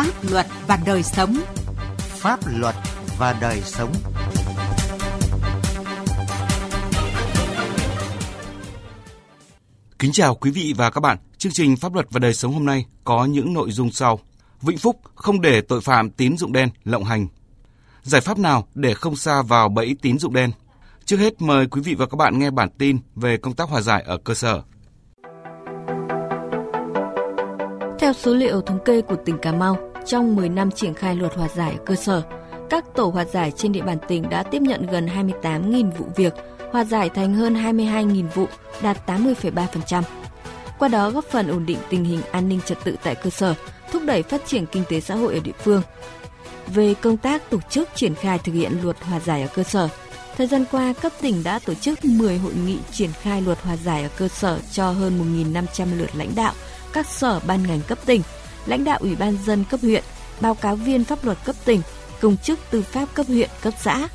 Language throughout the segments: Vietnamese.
Pháp luật và đời sống. Pháp luật và đời sống. Kính chào quý vị và các bạn. Chương trình Pháp luật và đời sống hôm nay có những nội dung sau. Vĩnh Phúc không để tội phạm tín dụng đen lộng hành. Giải pháp nào để không xa vào bẫy tín dụng đen? Trước hết mời quý vị và các bạn nghe bản tin về công tác hòa giải ở cơ sở. Theo số liệu thống kê của tỉnh Cà Mau, trong 10 năm triển khai luật hòa giải ở cơ sở, các tổ hòa giải trên địa bàn tỉnh đã tiếp nhận gần 28.000 vụ việc, hòa giải thành hơn 22.000 vụ, đạt 80,3%. Qua đó góp phần ổn định tình hình an ninh trật tự tại cơ sở, thúc đẩy phát triển kinh tế xã hội ở địa phương. Về công tác tổ chức triển khai thực hiện luật hòa giải ở cơ sở, thời gian qua cấp tỉnh đã tổ chức 10 hội nghị triển khai luật hòa giải ở cơ sở cho hơn 1.500 lượt lãnh đạo, các sở ban ngành cấp tỉnh, lãnh đạo ủy ban dân cấp huyện, báo cáo viên pháp luật cấp tỉnh, công chức tư pháp cấp huyện, cấp xã.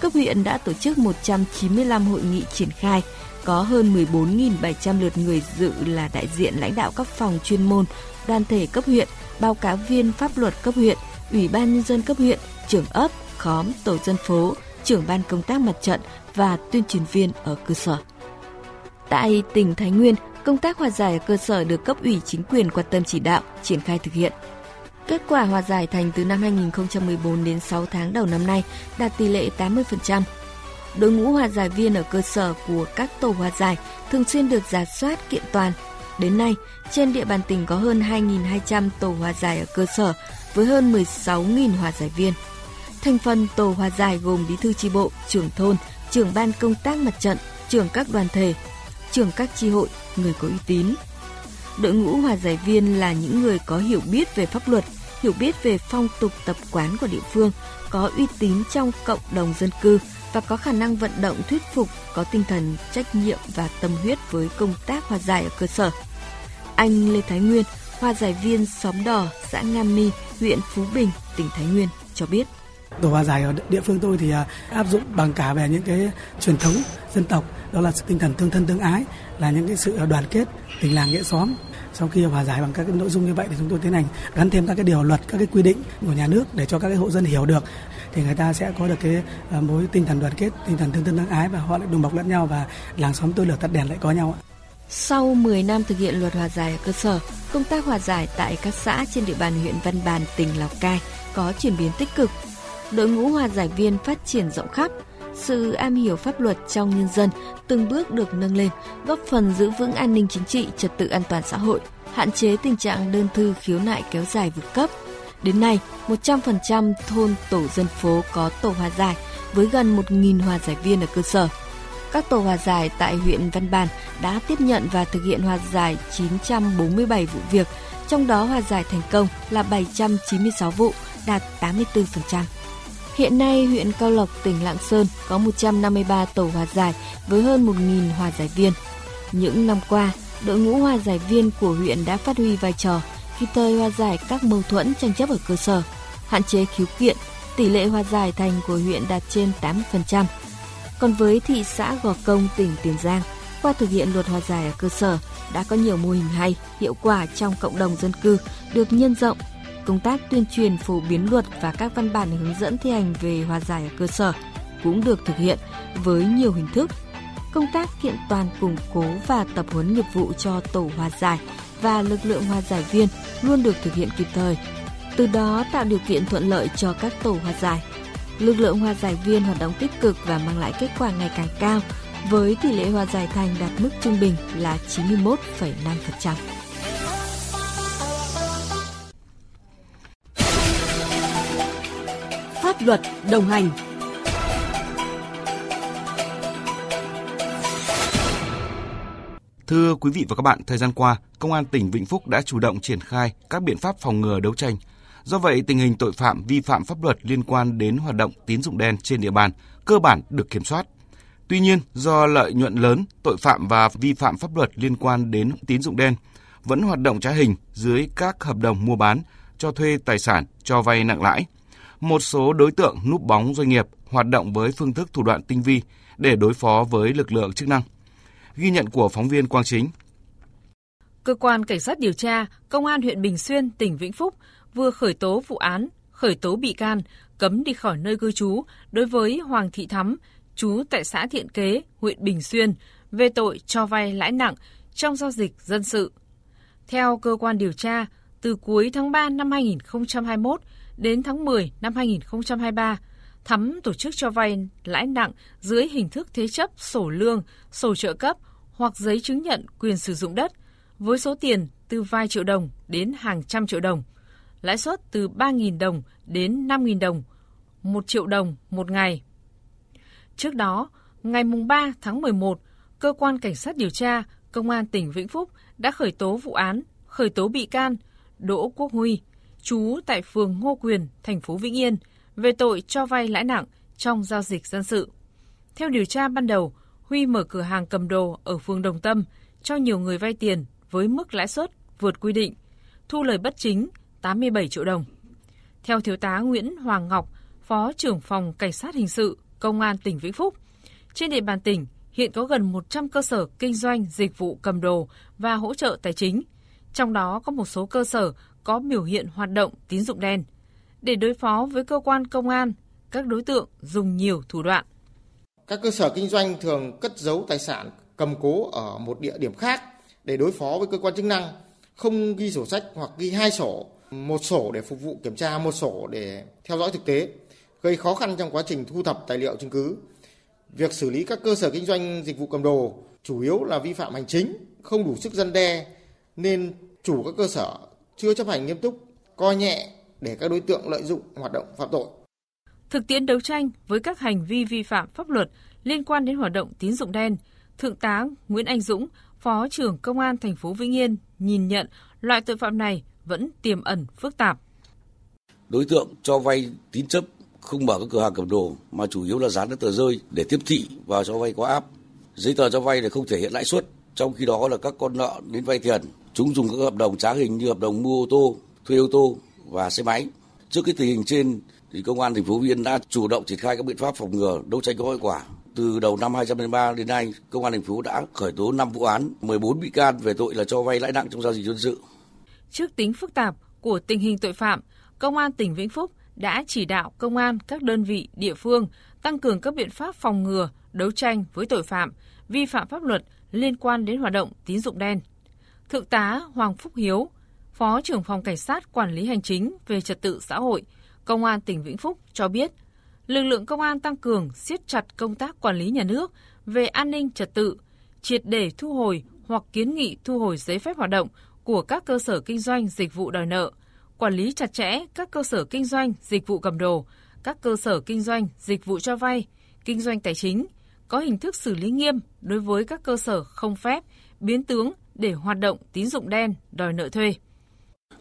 Cấp huyện đã tổ chức 195 hội nghị triển khai, có hơn 14.700 lượt người dự là đại diện lãnh đạo các phòng chuyên môn, đoàn thể cấp huyện, báo cáo viên pháp luật cấp huyện, ủy ban nhân dân cấp huyện, trưởng ấp, khóm, tổ dân phố, trưởng ban công tác mặt trận và tuyên truyền viên ở cơ sở. Tại tỉnh Thái Nguyên, công tác hòa giải ở cơ sở được cấp ủy chính quyền quan tâm chỉ đạo, triển khai thực hiện. Kết quả hòa giải thành từ năm 2014 đến 6 tháng đầu năm nay đạt tỷ lệ 80%. Đội ngũ hòa giải viên ở cơ sở của các tổ hòa giải thường xuyên được giả soát kiện toàn. Đến nay, trên địa bàn tỉnh có hơn 2.200 tổ hòa giải ở cơ sở với hơn 16.000 hòa giải viên. Thành phần tổ hòa giải gồm bí thư tri bộ, trưởng thôn, trưởng ban công tác mặt trận, trưởng các đoàn thể, trưởng các chi hội, người có uy tín. Đội ngũ hòa giải viên là những người có hiểu biết về pháp luật, hiểu biết về phong tục tập quán của địa phương, có uy tín trong cộng đồng dân cư và có khả năng vận động thuyết phục, có tinh thần trách nhiệm và tâm huyết với công tác hòa giải ở cơ sở. Anh Lê Thái Nguyên, hòa giải viên xóm đỏ, xã Nam Mi, huyện Phú Bình, tỉnh Thái Nguyên cho biết. Tổ hòa giải ở địa phương tôi thì à, áp dụng bằng cả về những cái truyền thống dân tộc, đó là tinh thần tương thân tương ái, là những cái sự đoàn kết, tình làng nghĩa xóm. Sau khi hòa giải bằng các cái nội dung như vậy thì chúng tôi tiến hành gắn thêm các cái điều luật, các cái quy định của nhà nước để cho các cái hộ dân hiểu được thì người ta sẽ có được cái ờ, mối tinh thần đoàn kết, tinh thần tương thân tương ái và họ lại đùm bọc lẫn nhau và làng xóm tôi lửa tắt đèn lại có nhau ạ. Sau 10 năm thực hiện luật hòa giải ở cơ sở, công tác hòa giải tại các xã trên địa bàn huyện Văn Bàn, tỉnh Lào Cai có chuyển biến tích cực. Đội ngũ hòa giải viên phát triển rộng khắp, sự am hiểu pháp luật trong nhân dân từng bước được nâng lên, góp phần giữ vững an ninh chính trị, trật tự an toàn xã hội, hạn chế tình trạng đơn thư khiếu nại kéo dài vượt cấp. Đến nay, 100% thôn tổ dân phố có tổ hòa giải với gần 1.000 hòa giải viên ở cơ sở. Các tổ hòa giải tại huyện Văn Bàn đã tiếp nhận và thực hiện hòa giải 947 vụ việc, trong đó hòa giải thành công là 796 vụ, đạt 84%. Hiện nay, huyện Cao Lộc, tỉnh Lạng Sơn có 153 tổ hòa giải với hơn 1.000 hòa giải viên. Những năm qua, đội ngũ hòa giải viên của huyện đã phát huy vai trò kịp thời hòa giải các mâu thuẫn tranh chấp ở cơ sở, hạn chế khiếu kiện, tỷ lệ hòa giải thành của huyện đạt trên 80%. Còn với thị xã Gò Công, tỉnh Tiền Giang, qua thực hiện luật hòa giải ở cơ sở đã có nhiều mô hình hay, hiệu quả trong cộng đồng dân cư được nhân rộng. Công tác tuyên truyền phổ biến luật và các văn bản hướng dẫn thi hành về hòa giải ở cơ sở cũng được thực hiện với nhiều hình thức. Công tác kiện toàn củng cố và tập huấn nghiệp vụ cho tổ hòa giải và lực lượng hòa giải viên luôn được thực hiện kịp thời. Từ đó tạo điều kiện thuận lợi cho các tổ hòa giải. Lực lượng hòa giải viên hoạt động tích cực và mang lại kết quả ngày càng cao với tỷ lệ hòa giải thành đạt mức trung bình là 91,5%. Pháp luật đồng hành Thưa quý vị và các bạn, thời gian qua, Công an tỉnh Vĩnh Phúc đã chủ động triển khai các biện pháp phòng ngừa đấu tranh. Do vậy, tình hình tội phạm vi phạm pháp luật liên quan đến hoạt động tín dụng đen trên địa bàn cơ bản được kiểm soát. Tuy nhiên, do lợi nhuận lớn, tội phạm và vi phạm pháp luật liên quan đến tín dụng đen vẫn hoạt động trá hình dưới các hợp đồng mua bán, cho thuê tài sản, cho vay nặng lãi. Một số đối tượng núp bóng doanh nghiệp hoạt động với phương thức thủ đoạn tinh vi để đối phó với lực lượng chức năng. Ghi nhận của phóng viên Quang Chính Cơ quan Cảnh sát điều tra, Công an huyện Bình Xuyên, tỉnh Vĩnh Phúc vừa khởi tố vụ án, khởi tố bị can, cấm đi khỏi nơi cư trú đối với Hoàng Thị Thắm, trú tại xã Thiện Kế, huyện Bình Xuyên, về tội cho vay lãi nặng trong giao dịch dân sự. Theo cơ quan điều tra, từ cuối tháng 3 năm 2021 đến tháng 10 năm 2023, Thắm tổ chức cho vay lãi nặng dưới hình thức thế chấp sổ lương, sổ trợ cấp hoặc giấy chứng nhận quyền sử dụng đất với số tiền từ vài triệu đồng đến hàng trăm triệu đồng, lãi suất từ 3.000 đồng đến 5.000 đồng, 1 triệu đồng một ngày. Trước đó, ngày 3 tháng 11, Cơ quan Cảnh sát điều tra Công an tỉnh Vĩnh Phúc đã khởi tố vụ án, khởi tố bị can Đỗ Quốc Huy, trú tại phường Ngô Quyền, thành phố Vĩnh Yên, về tội cho vay lãi nặng trong giao dịch dân sự. Theo điều tra ban đầu, Huy mở cửa hàng cầm đồ ở phường Đồng Tâm cho nhiều người vay tiền với mức lãi suất vượt quy định, thu lời bất chính 87 triệu đồng. Theo Thiếu tá Nguyễn Hoàng Ngọc, Phó trưởng phòng Cảnh sát Hình sự, Công an tỉnh Vĩnh Phúc, trên địa bàn tỉnh hiện có gần 100 cơ sở kinh doanh dịch vụ cầm đồ và hỗ trợ tài chính. Trong đó có một số cơ sở có biểu hiện hoạt động tín dụng đen. Để đối phó với cơ quan công an, các đối tượng dùng nhiều thủ đoạn. Các cơ sở kinh doanh thường cất giấu tài sản cầm cố ở một địa điểm khác để đối phó với cơ quan chức năng, không ghi sổ sách hoặc ghi hai sổ, một sổ để phục vụ kiểm tra, một sổ để theo dõi thực tế, gây khó khăn trong quá trình thu thập tài liệu chứng cứ. Việc xử lý các cơ sở kinh doanh dịch vụ cầm đồ chủ yếu là vi phạm hành chính, không đủ sức dân đe nên chủ các cơ sở chưa chấp hành nghiêm túc, coi nhẹ để các đối tượng lợi dụng hoạt động phạm tội. Thực tiễn đấu tranh với các hành vi vi phạm pháp luật liên quan đến hoạt động tín dụng đen, Thượng tá Nguyễn Anh Dũng, Phó trưởng Công an thành phố Vĩnh Yên nhìn nhận loại tội phạm này vẫn tiềm ẩn phức tạp. Đối tượng cho vay tín chấp không mở các cửa hàng cầm đồ mà chủ yếu là dán các tờ rơi để tiếp thị và cho vay qua app. Giấy tờ cho vay để không thể hiện lãi suất, trong khi đó là các con nợ đến vay tiền. Chúng dùng các hợp đồng trá hình như hợp đồng mua ô tô, thuê ô tô và xe máy. Trước cái tình hình trên thì công an thành phố Viên đã chủ động triển khai các biện pháp phòng ngừa, đấu tranh có hiệu quả. Từ đầu năm 2023 đến nay, công an thành phố đã khởi tố 5 vụ án, 14 bị can về tội là cho vay lãi nặng trong giao dịch dân sự. Trước tính phức tạp của tình hình tội phạm, công an tỉnh Vĩnh Phúc đã chỉ đạo công an các đơn vị địa phương tăng cường các biện pháp phòng ngừa, đấu tranh với tội phạm, vi phạm pháp luật liên quan đến hoạt động tín dụng đen. Thượng tá Hoàng Phúc Hiếu, Phó trưởng phòng Cảnh sát Quản lý Hành chính về Trật tự xã hội, Công an tỉnh Vĩnh Phúc cho biết, lực lượng công an tăng cường siết chặt công tác quản lý nhà nước về an ninh trật tự, triệt để thu hồi hoặc kiến nghị thu hồi giấy phép hoạt động của các cơ sở kinh doanh dịch vụ đòi nợ, quản lý chặt chẽ các cơ sở kinh doanh dịch vụ cầm đồ, các cơ sở kinh doanh dịch vụ cho vay, kinh doanh tài chính, có hình thức xử lý nghiêm đối với các cơ sở không phép, biến tướng để hoạt động tín dụng đen, đòi nợ thuê.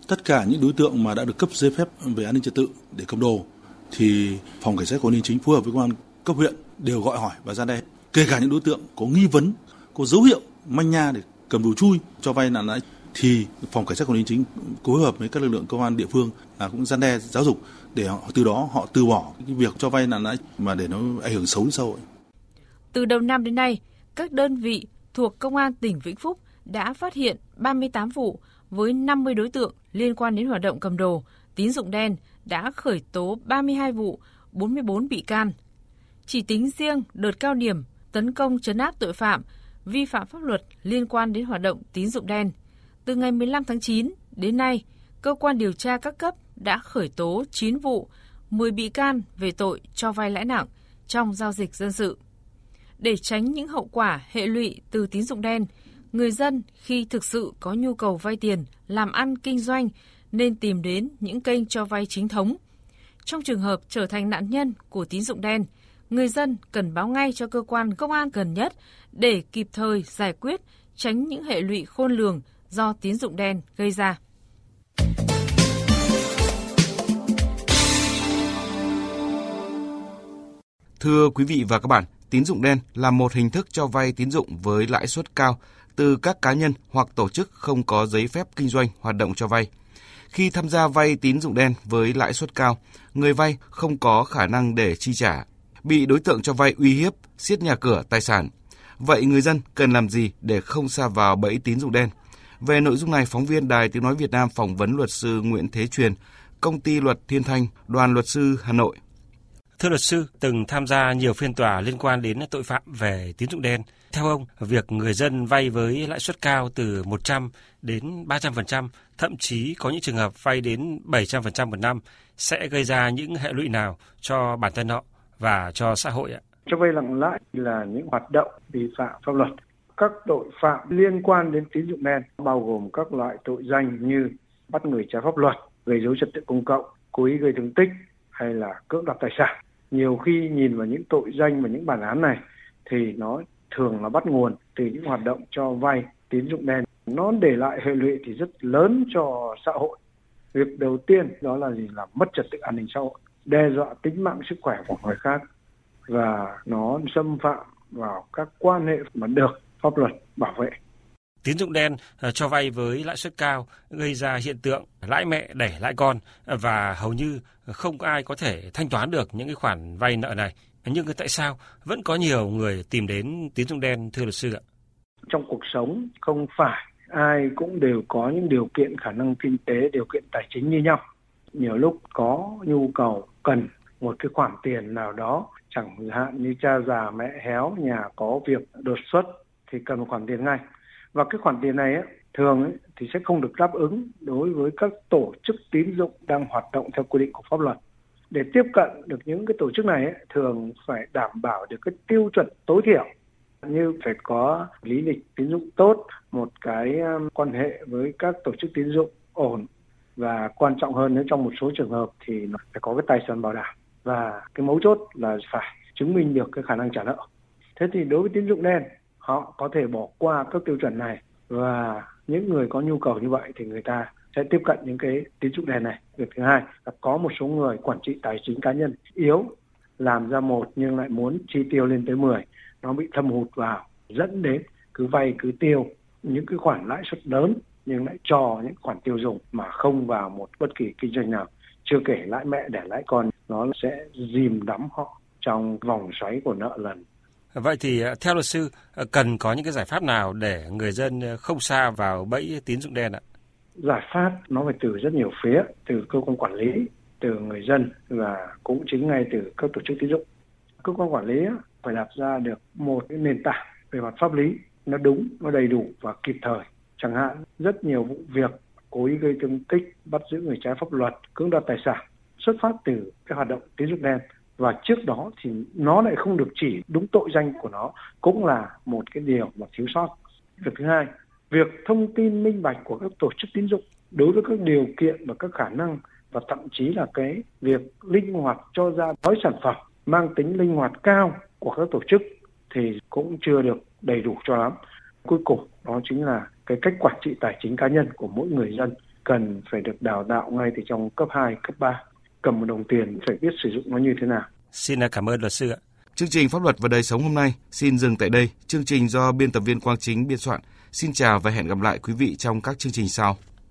Tất cả những đối tượng mà đã được cấp giấy phép về an ninh trật tự để cầm đồ thì phòng cảnh sát quản lý chính phối hợp với công an cấp huyện đều gọi hỏi và ra đe. Kể cả những đối tượng có nghi vấn, có dấu hiệu manh nha để cầm đồ chui cho vay nặng lãi thì phòng cảnh sát quản lý chính phối hợp với các lực lượng công an địa phương là cũng gian đe giáo dục để họ, từ đó họ từ bỏ cái việc cho vay nặng lãi mà để nó ảnh hưởng xấu đến xã hội. Từ đầu năm đến nay, các đơn vị thuộc Công an tỉnh Vĩnh Phúc đã phát hiện 38 vụ với 50 đối tượng liên quan đến hoạt động cầm đồ, tín dụng đen đã khởi tố 32 vụ, 44 bị can. Chỉ tính riêng đợt cao điểm tấn công chấn áp tội phạm, vi phạm pháp luật liên quan đến hoạt động tín dụng đen – từ ngày 15 tháng 9 đến nay, cơ quan điều tra các cấp đã khởi tố 9 vụ, 10 bị can về tội cho vay lãi nặng trong giao dịch dân sự. Để tránh những hậu quả hệ lụy từ tín dụng đen, người dân khi thực sự có nhu cầu vay tiền, làm ăn kinh doanh nên tìm đến những kênh cho vay chính thống. Trong trường hợp trở thành nạn nhân của tín dụng đen, người dân cần báo ngay cho cơ quan công an gần nhất để kịp thời giải quyết, tránh những hệ lụy khôn lường do tín dụng đen gây ra. Thưa quý vị và các bạn, tín dụng đen là một hình thức cho vay tín dụng với lãi suất cao từ các cá nhân hoặc tổ chức không có giấy phép kinh doanh hoạt động cho vay. Khi tham gia vay tín dụng đen với lãi suất cao, người vay không có khả năng để chi trả, bị đối tượng cho vay uy hiếp, siết nhà cửa, tài sản. Vậy người dân cần làm gì để không xa vào bẫy tín dụng đen? Về nội dung này, phóng viên Đài Tiếng Nói Việt Nam phỏng vấn luật sư Nguyễn Thế Truyền, công ty luật Thiên Thanh, đoàn luật sư Hà Nội. Thưa luật sư, từng tham gia nhiều phiên tòa liên quan đến tội phạm về tín dụng đen. Theo ông, việc người dân vay với lãi suất cao từ 100 đến 300%, thậm chí có những trường hợp vay đến 700% một năm sẽ gây ra những hệ lụy nào cho bản thân họ và cho xã hội ạ? Cho vay nặng lãi là những hoạt động vi phạm pháp luật. Các tội phạm liên quan đến tín dụng đen bao gồm các loại tội danh như bắt người trái pháp luật, gây dối trật tự công cộng, cố ý gây thương tích hay là cưỡng đoạt tài sản. Nhiều khi nhìn vào những tội danh và những bản án này thì nó thường là bắt nguồn từ những hoạt động cho vay tín dụng đen. Nó để lại hệ lụy thì rất lớn cho xã hội. Việc đầu tiên đó là gì là mất trật tự an ninh xã hội, đe dọa tính mạng sức khỏe của người khác và nó xâm phạm vào các quan hệ mà được pháp luật bảo vệ. Tín dụng đen ờ, cho vay với lãi suất cao gây ra hiện tượng lãi mẹ đẻ lãi con và hầu như không ai có thể thanh toán được những cái khoản vay nợ này. Nhưng tại sao vẫn có nhiều người tìm đến tín dụng đen thưa luật sư ạ? Trong cuộc sống không phải ai cũng đều có những điều kiện khả năng kinh tế, điều kiện tài chính như nhau. Nhiều lúc có nhu cầu cần một cái khoản tiền nào đó chẳng hạn như cha già mẹ héo nhà có việc đột xuất thì cần một khoản tiền ngay và cái khoản tiền này ấy, thường ấy, thì sẽ không được đáp ứng đối với các tổ chức tín dụng đang hoạt động theo quy định của pháp luật. Để tiếp cận được những cái tổ chức này ấy, thường phải đảm bảo được cái tiêu chuẩn tối thiểu như phải có lý lịch tín dụng tốt một cái um, quan hệ với các tổ chức tín dụng ổn. Và quan trọng hơn nữa trong một số trường hợp thì nó phải có cái tài sản bảo đảm. Và cái mấu chốt là phải chứng minh được cái khả năng trả nợ. Thế thì đối với tín dụng đen họ có thể bỏ qua các tiêu chuẩn này. Và những người có nhu cầu như vậy thì người ta sẽ tiếp cận những cái tín dụng đen này. Việc thứ hai là có một số người quản trị tài chính cá nhân yếu, làm ra một nhưng lại muốn chi tiêu lên tới 10 nó bị thâm hụt vào, dẫn đến cứ vay, cứ tiêu. Những cái khoản lãi suất lớn nhưng lại cho những khoản tiêu dùng mà không vào một bất kỳ kinh doanh nào. Chưa kể lãi mẹ để lãi con, nó sẽ dìm đắm họ trong vòng xoáy của nợ lần. Vậy thì ờ, theo luật sư ờ, cần có những cái giải pháp nào để người dân ờ, không xa vào bẫy tín dụng đen ạ? Giải pháp nó phải từ rất nhiều phía, từ cơ quan quản lý, từ người dân và cũng chính ngay từ các tổ chức tín dụng. Cơ quan quản lý phải đặt ra được một cái nền tảng về mặt pháp lý nó đúng, nó đầy đủ và kịp thời. Chẳng hạn rất nhiều vụ việc cố ý gây thương tích, bắt giữ người trái pháp luật, cưỡng đoạt tài sản xuất phát từ cái hoạt động tín dụng đen và trước đó thì nó lại không được chỉ đúng tội danh của nó cũng là một cái điều mà thiếu sót. Việc thứ hai, việc thông tin minh bạch của các tổ chức tín dụng đối với các điều kiện và các khả năng và thậm chí là cái việc linh hoạt cho ra gói sản phẩm mang tính linh hoạt cao của các tổ chức thì cũng chưa được đầy đủ cho lắm. Cuối cùng đó chính là cái cách quản trị tài chính cá nhân của mỗi người dân cần phải được đào tạo ngay từ trong cấp 2, cấp 3 cầm một đồng tiền phải biết sử dụng nó như thế nào. Xin cảm ơn luật sư ạ. Chương trình Pháp luật và đời sống hôm nay xin dừng tại đây. Chương trình do biên tập viên Quang Chính biên soạn. Xin chào và hẹn gặp lại quý vị trong các chương trình sau.